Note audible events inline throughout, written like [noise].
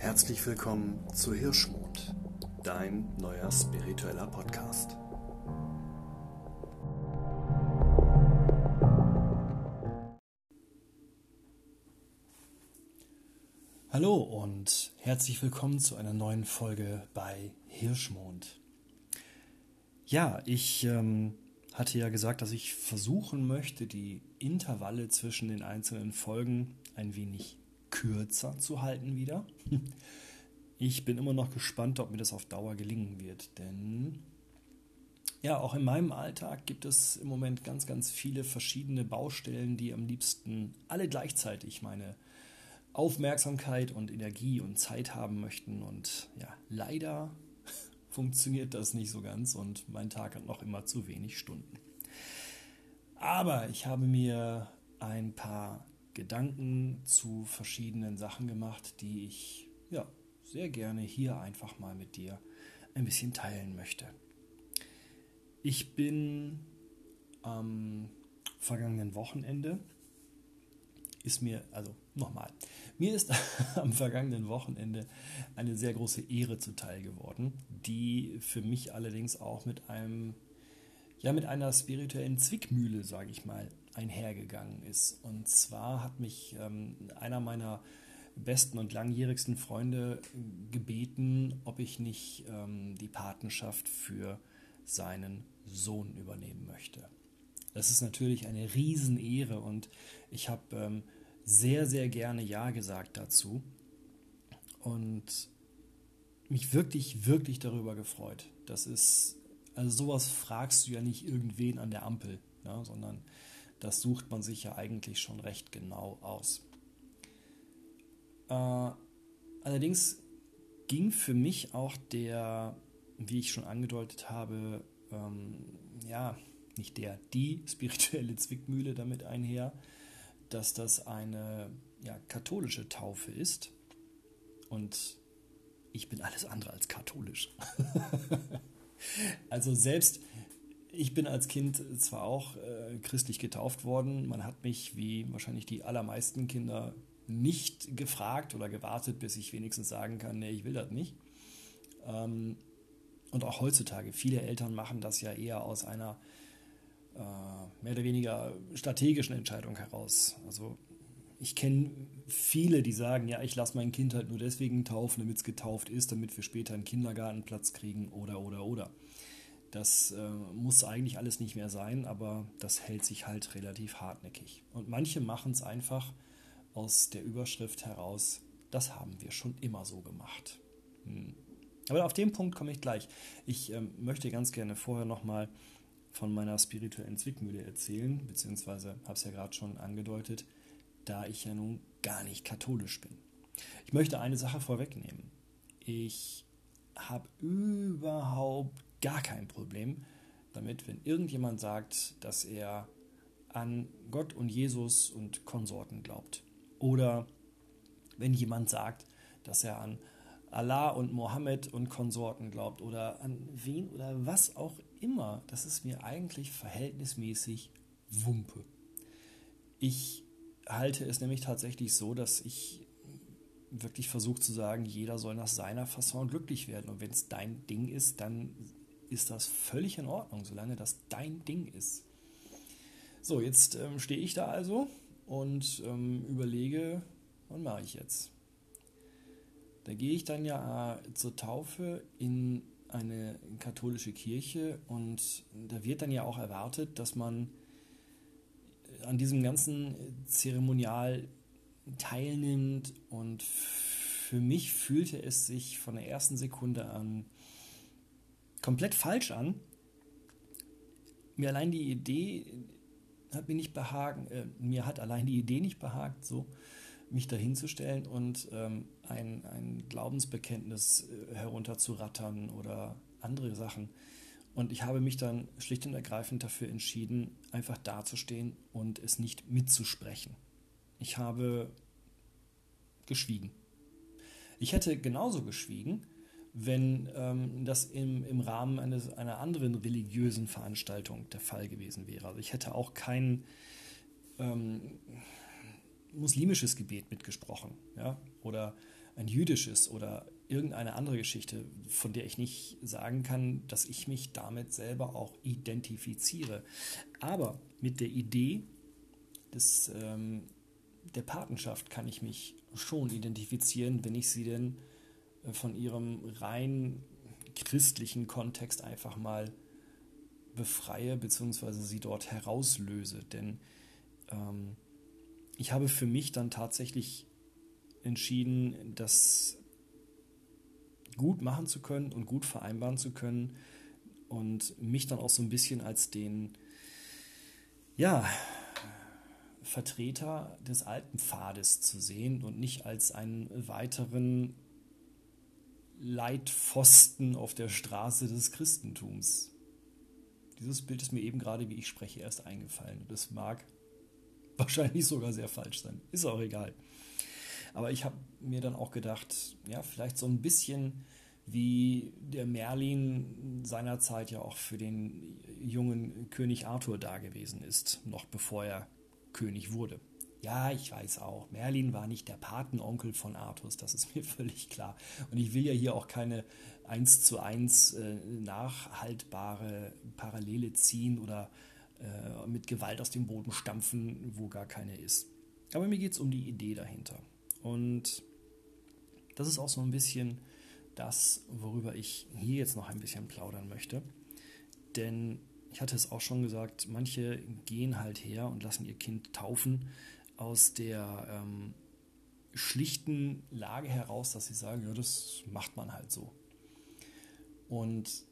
Herzlich willkommen zu Hirschmond, dein neuer spiritueller Podcast. Hallo und herzlich willkommen zu einer neuen Folge bei Hirschmond. Ja, ich ähm, hatte ja gesagt, dass ich versuchen möchte, die Intervalle zwischen den einzelnen Folgen ein wenig kürzer zu halten wieder. [laughs] Ich bin immer noch gespannt, ob mir das auf Dauer gelingen wird, denn ja, auch in meinem Alltag gibt es im Moment ganz, ganz viele verschiedene Baustellen, die am liebsten alle gleichzeitig meine Aufmerksamkeit und Energie und Zeit haben möchten. Und ja, leider [laughs] funktioniert das nicht so ganz und mein Tag hat noch immer zu wenig Stunden. Aber ich habe mir ein paar Gedanken zu verschiedenen Sachen gemacht, die ich ja sehr gerne hier einfach mal mit dir ein bisschen teilen möchte. Ich bin am vergangenen Wochenende ist mir, also nochmal, mir ist [laughs] am vergangenen Wochenende eine sehr große Ehre zuteil geworden, die für mich allerdings auch mit einem, ja, mit einer spirituellen Zwickmühle, sage ich mal, einhergegangen ist. Und zwar hat mich ähm, einer meiner besten und langjährigsten Freunde gebeten, ob ich nicht ähm, die Patenschaft für seinen Sohn übernehmen möchte. Das ist natürlich eine Riesenehre und ich habe ähm, sehr, sehr gerne Ja gesagt dazu und mich wirklich, wirklich darüber gefreut. Das ist, also sowas fragst du ja nicht irgendwen an der Ampel, ne, sondern das sucht man sich ja eigentlich schon recht genau aus. Äh, allerdings ging für mich auch der, wie ich schon angedeutet habe, ähm, ja, nicht der, die spirituelle Zwickmühle damit einher, dass das eine ja, katholische Taufe ist. Und ich bin alles andere als katholisch. [laughs] also selbst ich bin als Kind zwar auch äh, christlich getauft worden, man hat mich wie wahrscheinlich die allermeisten Kinder nicht gefragt oder gewartet, bis ich wenigstens sagen kann, nee, ich will das nicht. Ähm, und auch heutzutage, viele Eltern machen das ja eher aus einer äh, mehr oder weniger strategischen Entscheidung heraus. Also ich kenne viele, die sagen, ja, ich lasse mein Kind halt nur deswegen taufen, damit es getauft ist, damit wir später einen Kindergartenplatz kriegen oder, oder, oder. Das äh, muss eigentlich alles nicht mehr sein, aber das hält sich halt relativ hartnäckig. Und manche machen es einfach aus der Überschrift heraus, das haben wir schon immer so gemacht. Hm. Aber auf den Punkt komme ich gleich. Ich ähm, möchte ganz gerne vorher nochmal von meiner spirituellen Zwickmühle erzählen, beziehungsweise habe es ja gerade schon angedeutet, da ich ja nun gar nicht katholisch bin. Ich möchte eine Sache vorwegnehmen. Ich habe überhaupt gar kein Problem damit, wenn irgendjemand sagt, dass er an Gott und Jesus und Konsorten glaubt. Oder wenn jemand sagt, dass er an Allah und Mohammed und Konsorten glaubt oder an wen oder was auch immer, das ist mir eigentlich verhältnismäßig Wumpe. Ich halte es nämlich tatsächlich so, dass ich wirklich versuche zu sagen, jeder soll nach seiner Fasson glücklich werden. Und wenn es dein Ding ist, dann ist das völlig in Ordnung, solange das dein Ding ist. So, jetzt ähm, stehe ich da also und ähm, überlege, was mache ich jetzt? Da gehe ich dann ja äh, zur Taufe in eine katholische Kirche und da wird dann ja auch erwartet, dass man an diesem ganzen Zeremonial teilnimmt und für mich fühlte es sich von der ersten Sekunde an komplett falsch an. Mir allein die Idee hat mir nicht behagen, äh, mir hat allein die Idee nicht behagt, so mich dahinzustellen und ähm, ein, ein Glaubensbekenntnis äh, herunterzurattern oder andere Sachen. Und ich habe mich dann schlicht und ergreifend dafür entschieden, einfach dazustehen und es nicht mitzusprechen. Ich habe geschwiegen. Ich hätte genauso geschwiegen, wenn ähm, das im, im Rahmen eines, einer anderen religiösen Veranstaltung der Fall gewesen wäre. Also ich hätte auch kein ähm, muslimisches Gebet mitgesprochen ja? oder ein jüdisches oder irgendeine andere Geschichte, von der ich nicht sagen kann, dass ich mich damit selber auch identifiziere. Aber mit der Idee des, ähm, der Patenschaft kann ich mich schon identifizieren, wenn ich sie denn von ihrem rein christlichen Kontext einfach mal befreie, beziehungsweise sie dort herauslöse. Denn ähm, ich habe für mich dann tatsächlich entschieden, das gut machen zu können und gut vereinbaren zu können und mich dann auch so ein bisschen als den, ja, Vertreter des alten Pfades zu sehen und nicht als einen weiteren Leitpfosten auf der Straße des Christentums. Dieses Bild ist mir eben gerade, wie ich spreche, erst eingefallen. Das mag [laughs] wahrscheinlich sogar sehr falsch sein. Ist auch egal. Aber ich habe mir dann auch gedacht, ja, vielleicht so ein bisschen wie der Merlin seinerzeit ja auch für den jungen König Arthur da gewesen ist, noch bevor er König wurde. Ja, ich weiß auch, Merlin war nicht der Patenonkel von Artus, das ist [laughs] mir völlig klar. Und ich will ja hier auch keine eins zu eins äh, nachhaltbare Parallele ziehen oder äh, mit Gewalt aus dem Boden stampfen, wo gar keine ist. Aber mir geht es um die Idee dahinter. Und das ist auch so ein bisschen das, worüber ich hier jetzt noch ein bisschen plaudern möchte. Denn ich hatte es auch schon gesagt, manche gehen halt her und lassen ihr Kind taufen aus der ähm, schlichten Lage heraus, dass sie sagen, ja, das macht man halt so. Und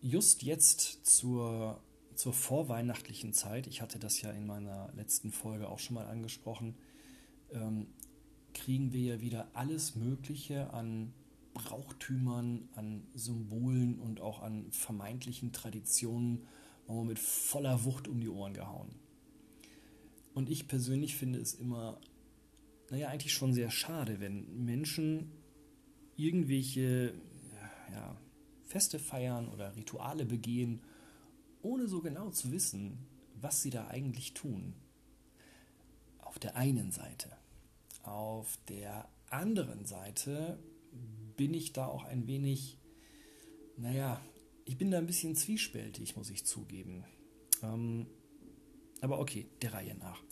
just jetzt zur, zur vorweihnachtlichen Zeit, ich hatte das ja in meiner letzten Folge auch schon mal angesprochen, ähm, kriegen wir ja wieder alles Mögliche an Brauchtümern, an Symbolen und auch an vermeintlichen Traditionen mit voller Wucht um die Ohren gehauen. Und ich persönlich finde es immer, naja, eigentlich schon sehr schade, wenn Menschen irgendwelche ja, Feste feiern oder Rituale begehen, ohne so genau zu wissen, was sie da eigentlich tun. Auf der einen Seite. Auf der anderen Seite bin ich da auch ein wenig, naja, ich bin da ein bisschen zwiespältig, muss ich zugeben. Ähm, aber okay, der Reihe nach.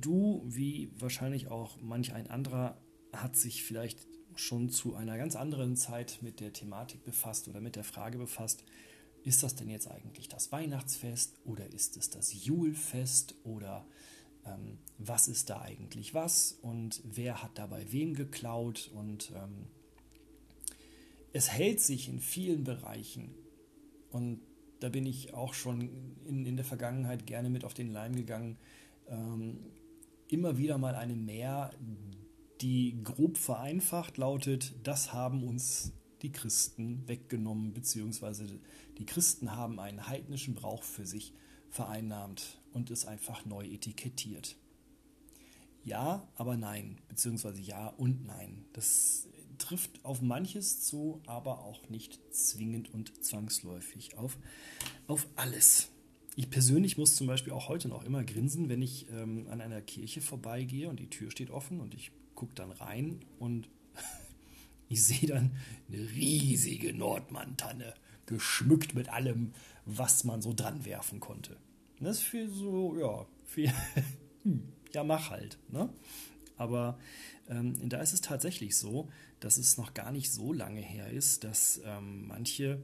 Du, wie wahrscheinlich auch manch ein anderer, hat sich vielleicht schon zu einer ganz anderen Zeit mit der Thematik befasst oder mit der Frage befasst, ist das denn jetzt eigentlich das Weihnachtsfest oder ist es das Julfest oder ähm, was ist da eigentlich was und wer hat dabei wem geklaut und ähm, es hält sich in vielen Bereichen und da bin ich auch schon in, in der Vergangenheit gerne mit auf den Leim gegangen, ähm, immer wieder mal eine Mehr, die grob vereinfacht lautet, das haben uns die Christen weggenommen, beziehungsweise die Christen haben einen heidnischen Brauch für sich vereinnahmt und es einfach neu etikettiert. Ja, aber nein, beziehungsweise ja und nein. Das trifft auf manches zu, aber auch nicht zwingend und zwangsläufig auf, auf alles. Ich persönlich muss zum Beispiel auch heute noch immer grinsen, wenn ich ähm, an einer Kirche vorbeigehe und die Tür steht offen und ich gucke dann rein und [laughs] ich sehe dann eine riesige Nordmantanne, geschmückt mit allem, was man so dran werfen konnte. Das ist für so, ja, für, [laughs] hm, ja, mach halt. Ne? Aber ähm, da ist es tatsächlich so, dass es noch gar nicht so lange her ist, dass ähm, manche,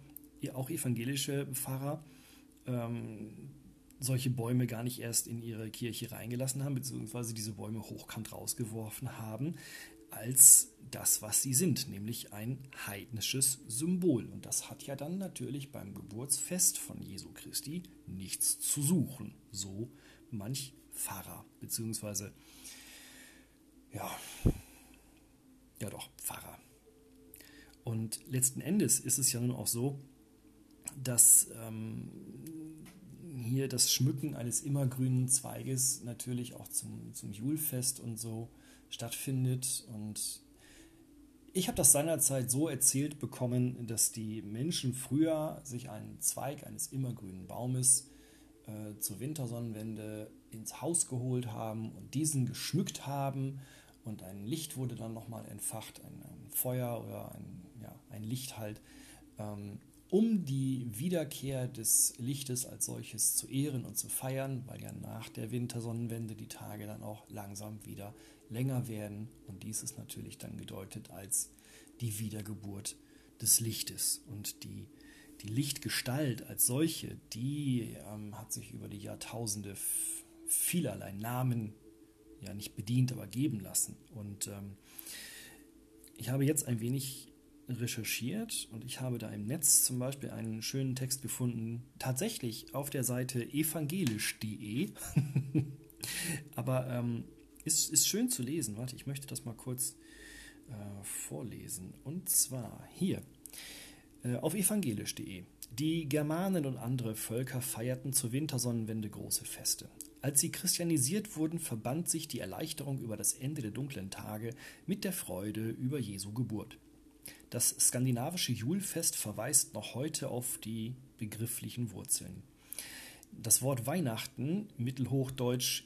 auch evangelische Pfarrer, ähm, solche Bäume gar nicht erst in ihre Kirche reingelassen haben, beziehungsweise diese Bäume hochkant rausgeworfen haben, als das, was sie sind, nämlich ein heidnisches Symbol. Und das hat ja dann natürlich beim Geburtsfest von Jesu Christi nichts zu suchen. So manch Pfarrer, beziehungsweise, ja, ja doch, Pfarrer. Und letzten Endes ist es ja nun auch so, dass ähm, hier das Schmücken eines immergrünen Zweiges natürlich auch zum, zum Julfest und so stattfindet. Und ich habe das seinerzeit so erzählt bekommen, dass die Menschen früher sich einen Zweig eines immergrünen Baumes äh, zur Wintersonnenwende ins Haus geholt haben und diesen geschmückt haben und ein Licht wurde dann nochmal entfacht, ein, ein, Feuer oder ein, ja, ein Licht halt, ähm, um die Wiederkehr des Lichtes als solches zu ehren und zu feiern, weil ja nach der Wintersonnenwende die Tage dann auch langsam wieder länger werden. Und dies ist natürlich dann gedeutet als die Wiedergeburt des Lichtes. Und die die Lichtgestalt als solche, die ähm, hat sich über die Jahrtausende vielerlei Namen ja nicht bedient, aber geben lassen. Und ähm, ich habe jetzt ein wenig recherchiert und ich habe da im Netz zum Beispiel einen schönen Text gefunden, tatsächlich auf der Seite evangelisch.de. [laughs] aber ähm, ist, ist schön zu lesen. Warte, ich möchte das mal kurz äh, vorlesen. Und zwar hier äh, auf evangelisch.de. Die Germanen und andere Völker feierten zur Wintersonnenwende große Feste. Als sie christianisiert wurden, verband sich die Erleichterung über das Ende der dunklen Tage mit der Freude über Jesu Geburt. Das skandinavische Julfest verweist noch heute auf die begrifflichen Wurzeln. Das Wort Weihnachten, mittelhochdeutsch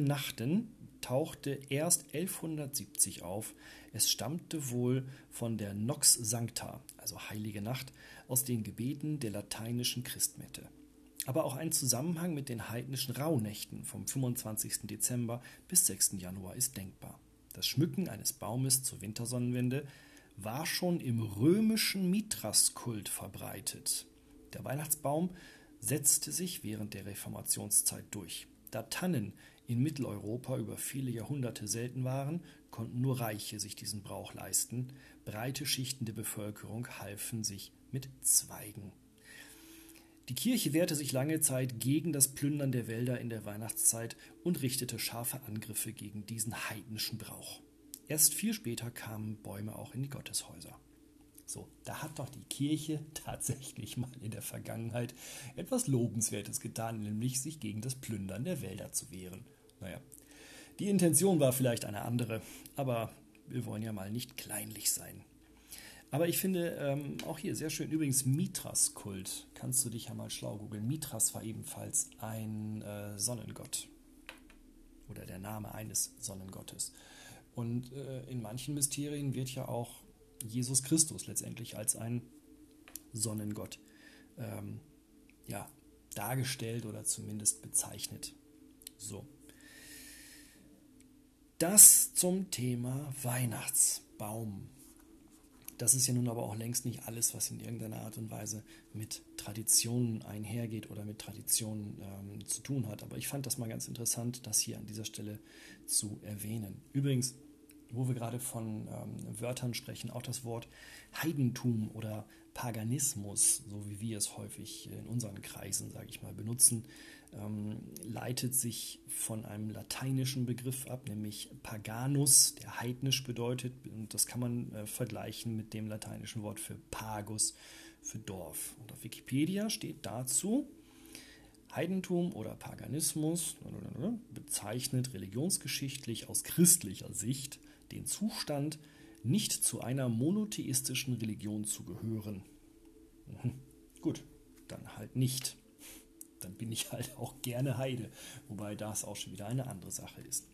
Nachten, tauchte erst 1170 auf. Es stammte wohl von der Nox Sancta, also Heilige Nacht, aus den Gebeten der lateinischen Christmette aber auch ein Zusammenhang mit den heidnischen Rauhnächten vom 25. Dezember bis 6. Januar ist denkbar. Das Schmücken eines Baumes zur Wintersonnenwende war schon im römischen Mithraskult verbreitet. Der Weihnachtsbaum setzte sich während der Reformationszeit durch. Da Tannen in Mitteleuropa über viele Jahrhunderte selten waren, konnten nur Reiche sich diesen Brauch leisten. Breite Schichten der Bevölkerung halfen sich mit Zweigen. Die Kirche wehrte sich lange Zeit gegen das Plündern der Wälder in der Weihnachtszeit und richtete scharfe Angriffe gegen diesen heidnischen Brauch. Erst viel später kamen Bäume auch in die Gotteshäuser. So, da hat doch die Kirche [laughs] tatsächlich mal in der Vergangenheit etwas Lobenswertes getan, nämlich sich gegen das Plündern der Wälder zu wehren. Naja, die Intention war vielleicht eine andere, aber wir wollen ja mal nicht kleinlich sein. Aber ich finde ähm, auch hier sehr schön, übrigens Mithras-Kult, kannst du dich ja mal schlau googeln. Mithras war ebenfalls ein äh, Sonnengott oder der Name eines Sonnengottes. Und äh, in manchen Mysterien wird ja auch Jesus Christus letztendlich als ein Sonnengott ähm, ja, dargestellt oder zumindest bezeichnet. So. Das zum Thema Weihnachtsbaum. Das ist ja nun aber auch längst nicht alles, was in irgendeiner Art und Weise mit Traditionen einhergeht oder mit Traditionen ähm, zu tun hat. Aber ich fand das mal ganz interessant, das hier an dieser Stelle zu erwähnen. Übrigens, wo wir gerade von ähm, Wörtern sprechen, auch das Wort Heidentum oder Paganismus, so wie wir es häufig in unseren Kreisen, sage ich mal, benutzen, ähm, leitet sich von einem lateinischen Begriff ab, nämlich paganus, der heidnisch bedeutet. Und das kann man äh, vergleichen mit dem lateinischen Wort für pagus, für Dorf. Und auf Wikipedia steht dazu, Heidentum oder Paganismus bezeichnet religionsgeschichtlich aus christlicher Sicht den Zustand, nicht zu einer monotheistischen Religion zu gehören. [laughs] Gut, dann halt nicht dann bin ich halt auch gerne Heide, wobei das auch schon wieder eine andere Sache ist.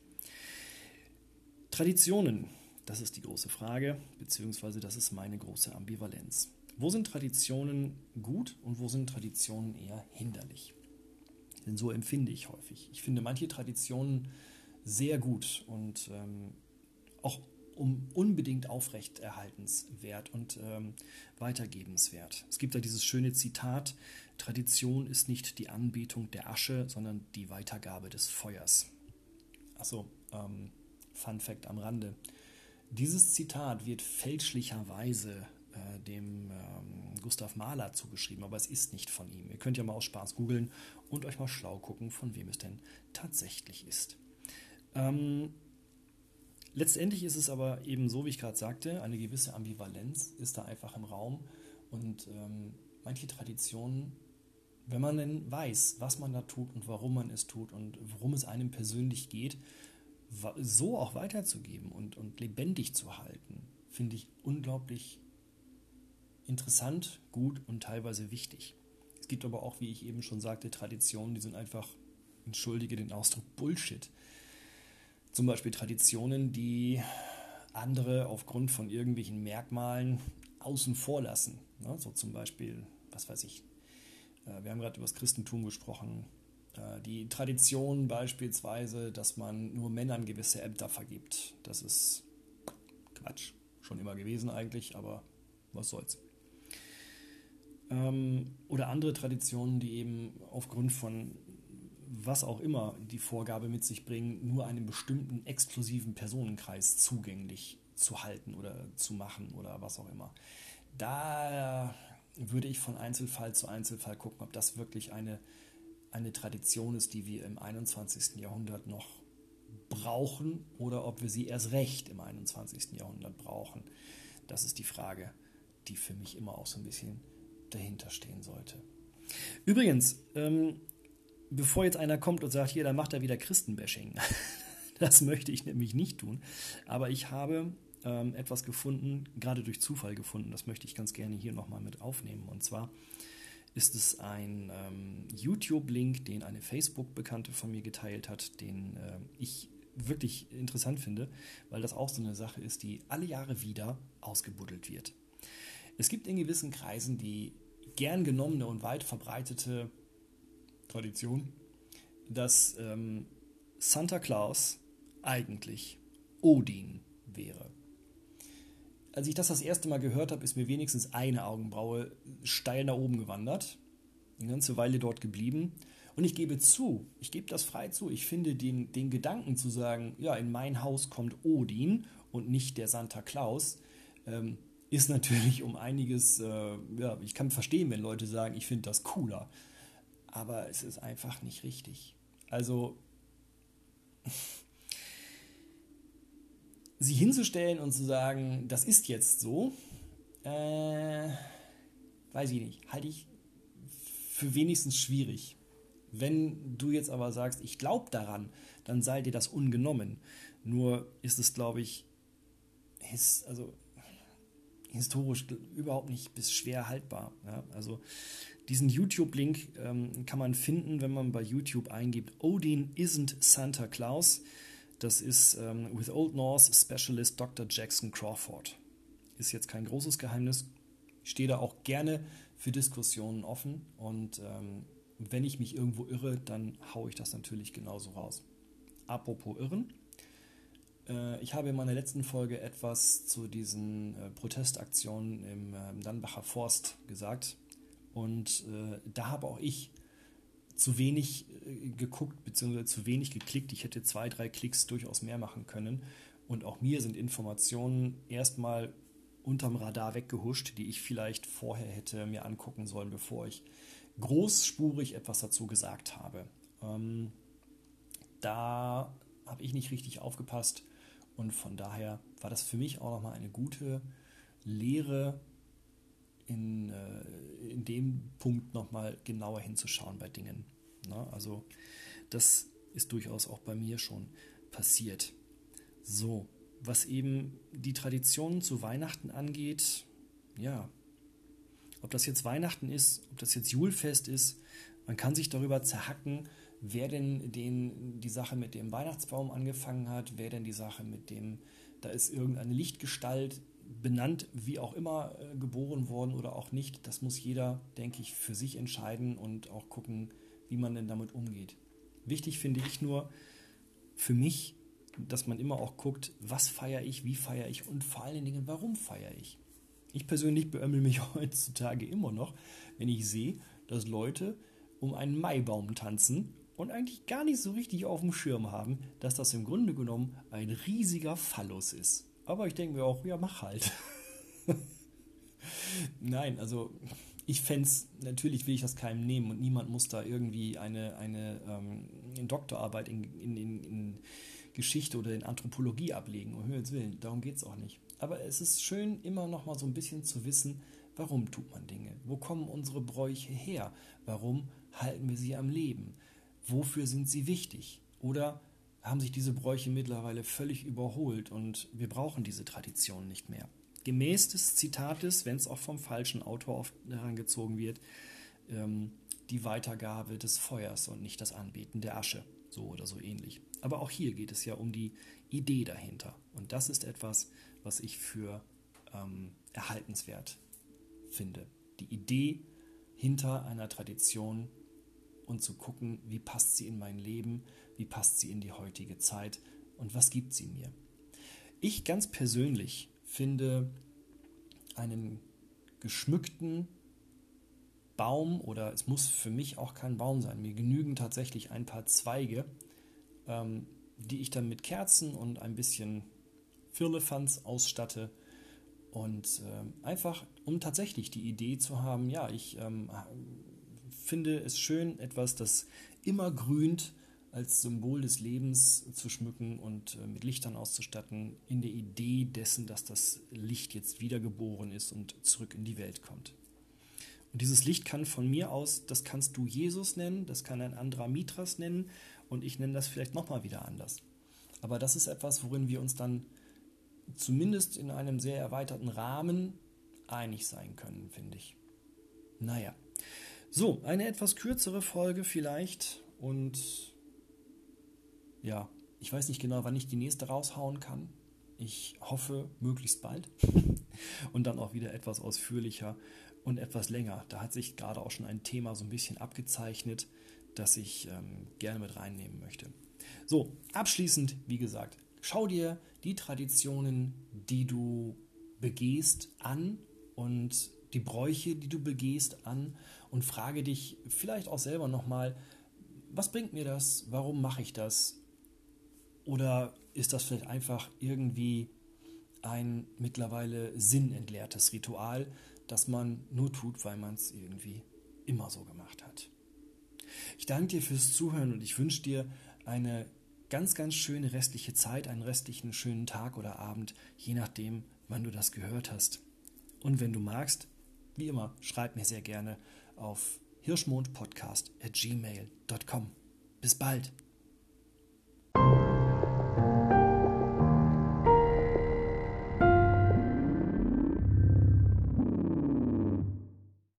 Traditionen, das ist die große Frage, beziehungsweise das ist meine große Ambivalenz. Wo sind Traditionen gut und wo sind Traditionen eher hinderlich? Denn so empfinde ich häufig. Ich finde manche Traditionen sehr gut und ähm, auch um unbedingt aufrechterhaltenswert und ähm, weitergebenswert. Es gibt da dieses schöne Zitat, Tradition ist nicht die Anbetung der Asche, sondern die Weitergabe des Feuers. Achso, ähm, Fun Fact am Rande. Dieses Zitat wird fälschlicherweise äh, dem ähm, Gustav Mahler zugeschrieben, aber es ist nicht von ihm. Ihr könnt ja mal aus Spaß googeln und euch mal schlau gucken, von wem es denn tatsächlich ist. Ähm, Letztendlich ist es aber eben so, wie ich gerade sagte, eine gewisse Ambivalenz ist da einfach im Raum und ähm, manche Traditionen, wenn man denn weiß, was man da tut und warum man es tut und worum es einem persönlich geht, so auch weiterzugeben und, und lebendig zu halten, finde ich unglaublich interessant, gut und teilweise wichtig. Es gibt aber auch, wie ich eben schon sagte, Traditionen, die sind einfach, entschuldige den Ausdruck, Bullshit. Zum Beispiel Traditionen, die andere aufgrund von irgendwelchen Merkmalen außen vor lassen. Ne? So zum Beispiel, was weiß ich, äh, wir haben gerade über das Christentum gesprochen. Äh, die Tradition beispielsweise, dass man nur Männern gewisse Ämter vergibt. Das ist Quatsch. Schon immer gewesen eigentlich, aber was soll's. Ähm, oder andere Traditionen, die eben aufgrund von was auch immer die Vorgabe mit sich bringen, nur einem bestimmten exklusiven Personenkreis zugänglich zu halten oder zu machen oder was auch immer. Da würde ich von Einzelfall zu Einzelfall gucken, ob das wirklich eine, eine Tradition ist, die wir im 21. Jahrhundert noch brauchen oder ob wir sie erst recht im 21. Jahrhundert brauchen. Das ist die Frage, die für mich immer auch so ein bisschen dahinter stehen sollte. Übrigens, ähm, bevor jetzt einer kommt und sagt, hier, dann macht er wieder Christenbashing. [laughs] das möchte ich nämlich nicht tun. Aber ich habe ähm, etwas gefunden, gerade durch Zufall gefunden, das möchte ich ganz gerne hier nochmal mit aufnehmen. Und zwar ist es ein ähm, YouTube-Link, den eine Facebook-Bekannte von mir geteilt hat, den äh, ich wirklich interessant finde, weil das auch so eine Sache ist, die alle Jahre wieder ausgebuddelt wird. Es gibt in gewissen Kreisen die gern genommene und weit verbreitete Tradition, dass ähm, Santa Claus eigentlich Odin wäre. Als ich das das erste Mal gehört habe, ist mir wenigstens eine Augenbraue steil nach oben gewandert. Eine ganze Weile dort geblieben. Und ich gebe zu, ich gebe das frei zu, ich finde den, den Gedanken zu sagen, ja, in mein Haus kommt Odin und nicht der Santa Claus, ähm, ist natürlich um einiges, äh, ja, ich kann verstehen, wenn Leute sagen, ich finde das cooler aber es ist einfach nicht richtig. Also [laughs] sie hinzustellen und zu sagen, das ist jetzt so, äh, weiß ich nicht, halte ich für wenigstens schwierig. Wenn du jetzt aber sagst, ich glaube daran, dann sei dir das ungenommen. Nur ist es, glaube ich, his, also historisch überhaupt nicht bis schwer haltbar. Ja? Also diesen YouTube-Link ähm, kann man finden, wenn man bei YouTube eingibt, Odin isn't Santa Claus. Das ist ähm, with Old Norse Specialist Dr. Jackson Crawford. Ist jetzt kein großes Geheimnis. Ich stehe da auch gerne für Diskussionen offen und ähm, wenn ich mich irgendwo irre, dann haue ich das natürlich genauso raus. Apropos Irren. Äh, ich habe in meiner letzten Folge etwas zu diesen äh, Protestaktionen im äh, Dannbacher Forst gesagt. Und äh, da habe auch ich zu wenig äh, geguckt bzw. zu wenig geklickt. Ich hätte zwei, drei Klicks durchaus mehr machen können. Und auch mir sind Informationen erstmal unterm Radar weggehuscht, die ich vielleicht vorher hätte mir angucken sollen, bevor ich großspurig etwas dazu gesagt habe. Ähm, da habe ich nicht richtig aufgepasst und von daher war das für mich auch nochmal eine gute Lehre in, äh, in dem Punkt nochmal genauer hinzuschauen bei Dingen. Na, also das ist durchaus auch bei mir schon passiert. So, was eben die Traditionen zu Weihnachten angeht, ja, ob das jetzt Weihnachten ist, ob das jetzt Julfest ist, man kann sich darüber zerhacken, wer denn den, die Sache mit dem Weihnachtsbaum angefangen hat, wer denn die Sache mit dem, da ist irgendeine Lichtgestalt benannt, wie auch immer äh, geboren worden oder auch nicht. Das muss jeder, denke ich, für sich entscheiden und auch gucken, wie man denn damit umgeht. Wichtig finde ich nur für mich, dass man immer auch guckt, was feiere ich, wie feiere ich und vor allen Dingen, warum feiere ich. Ich persönlich beömmel mich [laughs] heutzutage immer noch, wenn ich sehe, dass Leute um einen Maibaum tanzen und eigentlich gar nicht so richtig auf dem Schirm haben, dass das im Grunde genommen ein riesiger Phallus ist. Aber ich denke mir auch, ja, mach halt. Nein, also ich fände es, natürlich will ich das keinem nehmen und niemand muss da irgendwie eine, eine ähm, Doktorarbeit in, in, in, in, Geschichte oder in Anthropologie ablegen, um Himmels Willen. Darum geht es auch nicht. Aber es ist schön, immer noch mal so ein bisschen zu wissen, warum tut man Dinge? Wo kommen unsere Bräuche her? Warum halten wir sie am Leben? Wofür sind sie wichtig? Oder haben sich diese Bräuche mittlerweile völlig überholt und wir brauchen diese Tradition nicht mehr. Gemäß des Zitates, wenn es auch vom falschen Autor oft herangezogen wird, ähm, die Weitergabe des Feuers und nicht das Anbeten der Asche. so oder so ähnlich. Aber auch hier geht es ja um die Idee dahinter. Und das ist etwas, was ich für ähm, erhaltenswert finde. Die Idee hinter einer Tradition und zu gucken, wie passt sie in mein Leben, wie passt sie in die heutige Zeit und was gibt sie mir. Ich ganz persönlich finde einen geschmückten Baum oder es muss für mich auch kein Baum sein. Mir genügen tatsächlich ein paar Zweige, ähm, die ich dann mit Kerzen und ein bisschen Firlefanz ausstatte. Und äh, einfach, um tatsächlich die Idee zu haben, ja, ich ähm, finde es schön, etwas, das immer grünt, als Symbol des Lebens zu schmücken und äh, mit Lichtern auszustatten, in der Idee dessen, dass das Licht jetzt wiedergeboren ist und zurück in die Welt kommt. Und dieses Licht kann von mir aus, das kannst du Jesus nennen, das kann ein anderer Mitras nennen und ich nenne das vielleicht nochmal wieder anders. Aber das ist etwas, worin wir uns dann zumindest in einem sehr erweiterten Rahmen einig sein können, finde ich. Naja. So, eine etwas kürzere Folge vielleicht und ja, ich weiß nicht genau, wann ich die nächste raushauen kann. Ich hoffe möglichst bald [laughs] und dann auch wieder etwas ausführlicher und etwas länger. Da hat sich gerade auch schon ein Thema so ein bisschen abgezeichnet, das ich ähm, gerne mit reinnehmen möchte. So, abschließend, wie gesagt, schau dir die Traditionen, die du begehst, an und die Bräuche, die du begehst, an und frage dich vielleicht auch selber nochmal, was bringt mir das? Warum mache ich das? Oder ist das vielleicht einfach irgendwie ein mittlerweile sinnentleertes Ritual, das man nur tut, weil man es irgendwie immer so gemacht hat? Ich danke dir fürs Zuhören und ich wünsche dir eine ganz, ganz schöne restliche Zeit, einen restlichen schönen Tag oder Abend, je nachdem, wann du das gehört hast. Und wenn du magst, wie immer, schreib mir sehr gerne auf hirschmondpodcast.gmail.com. Bis bald!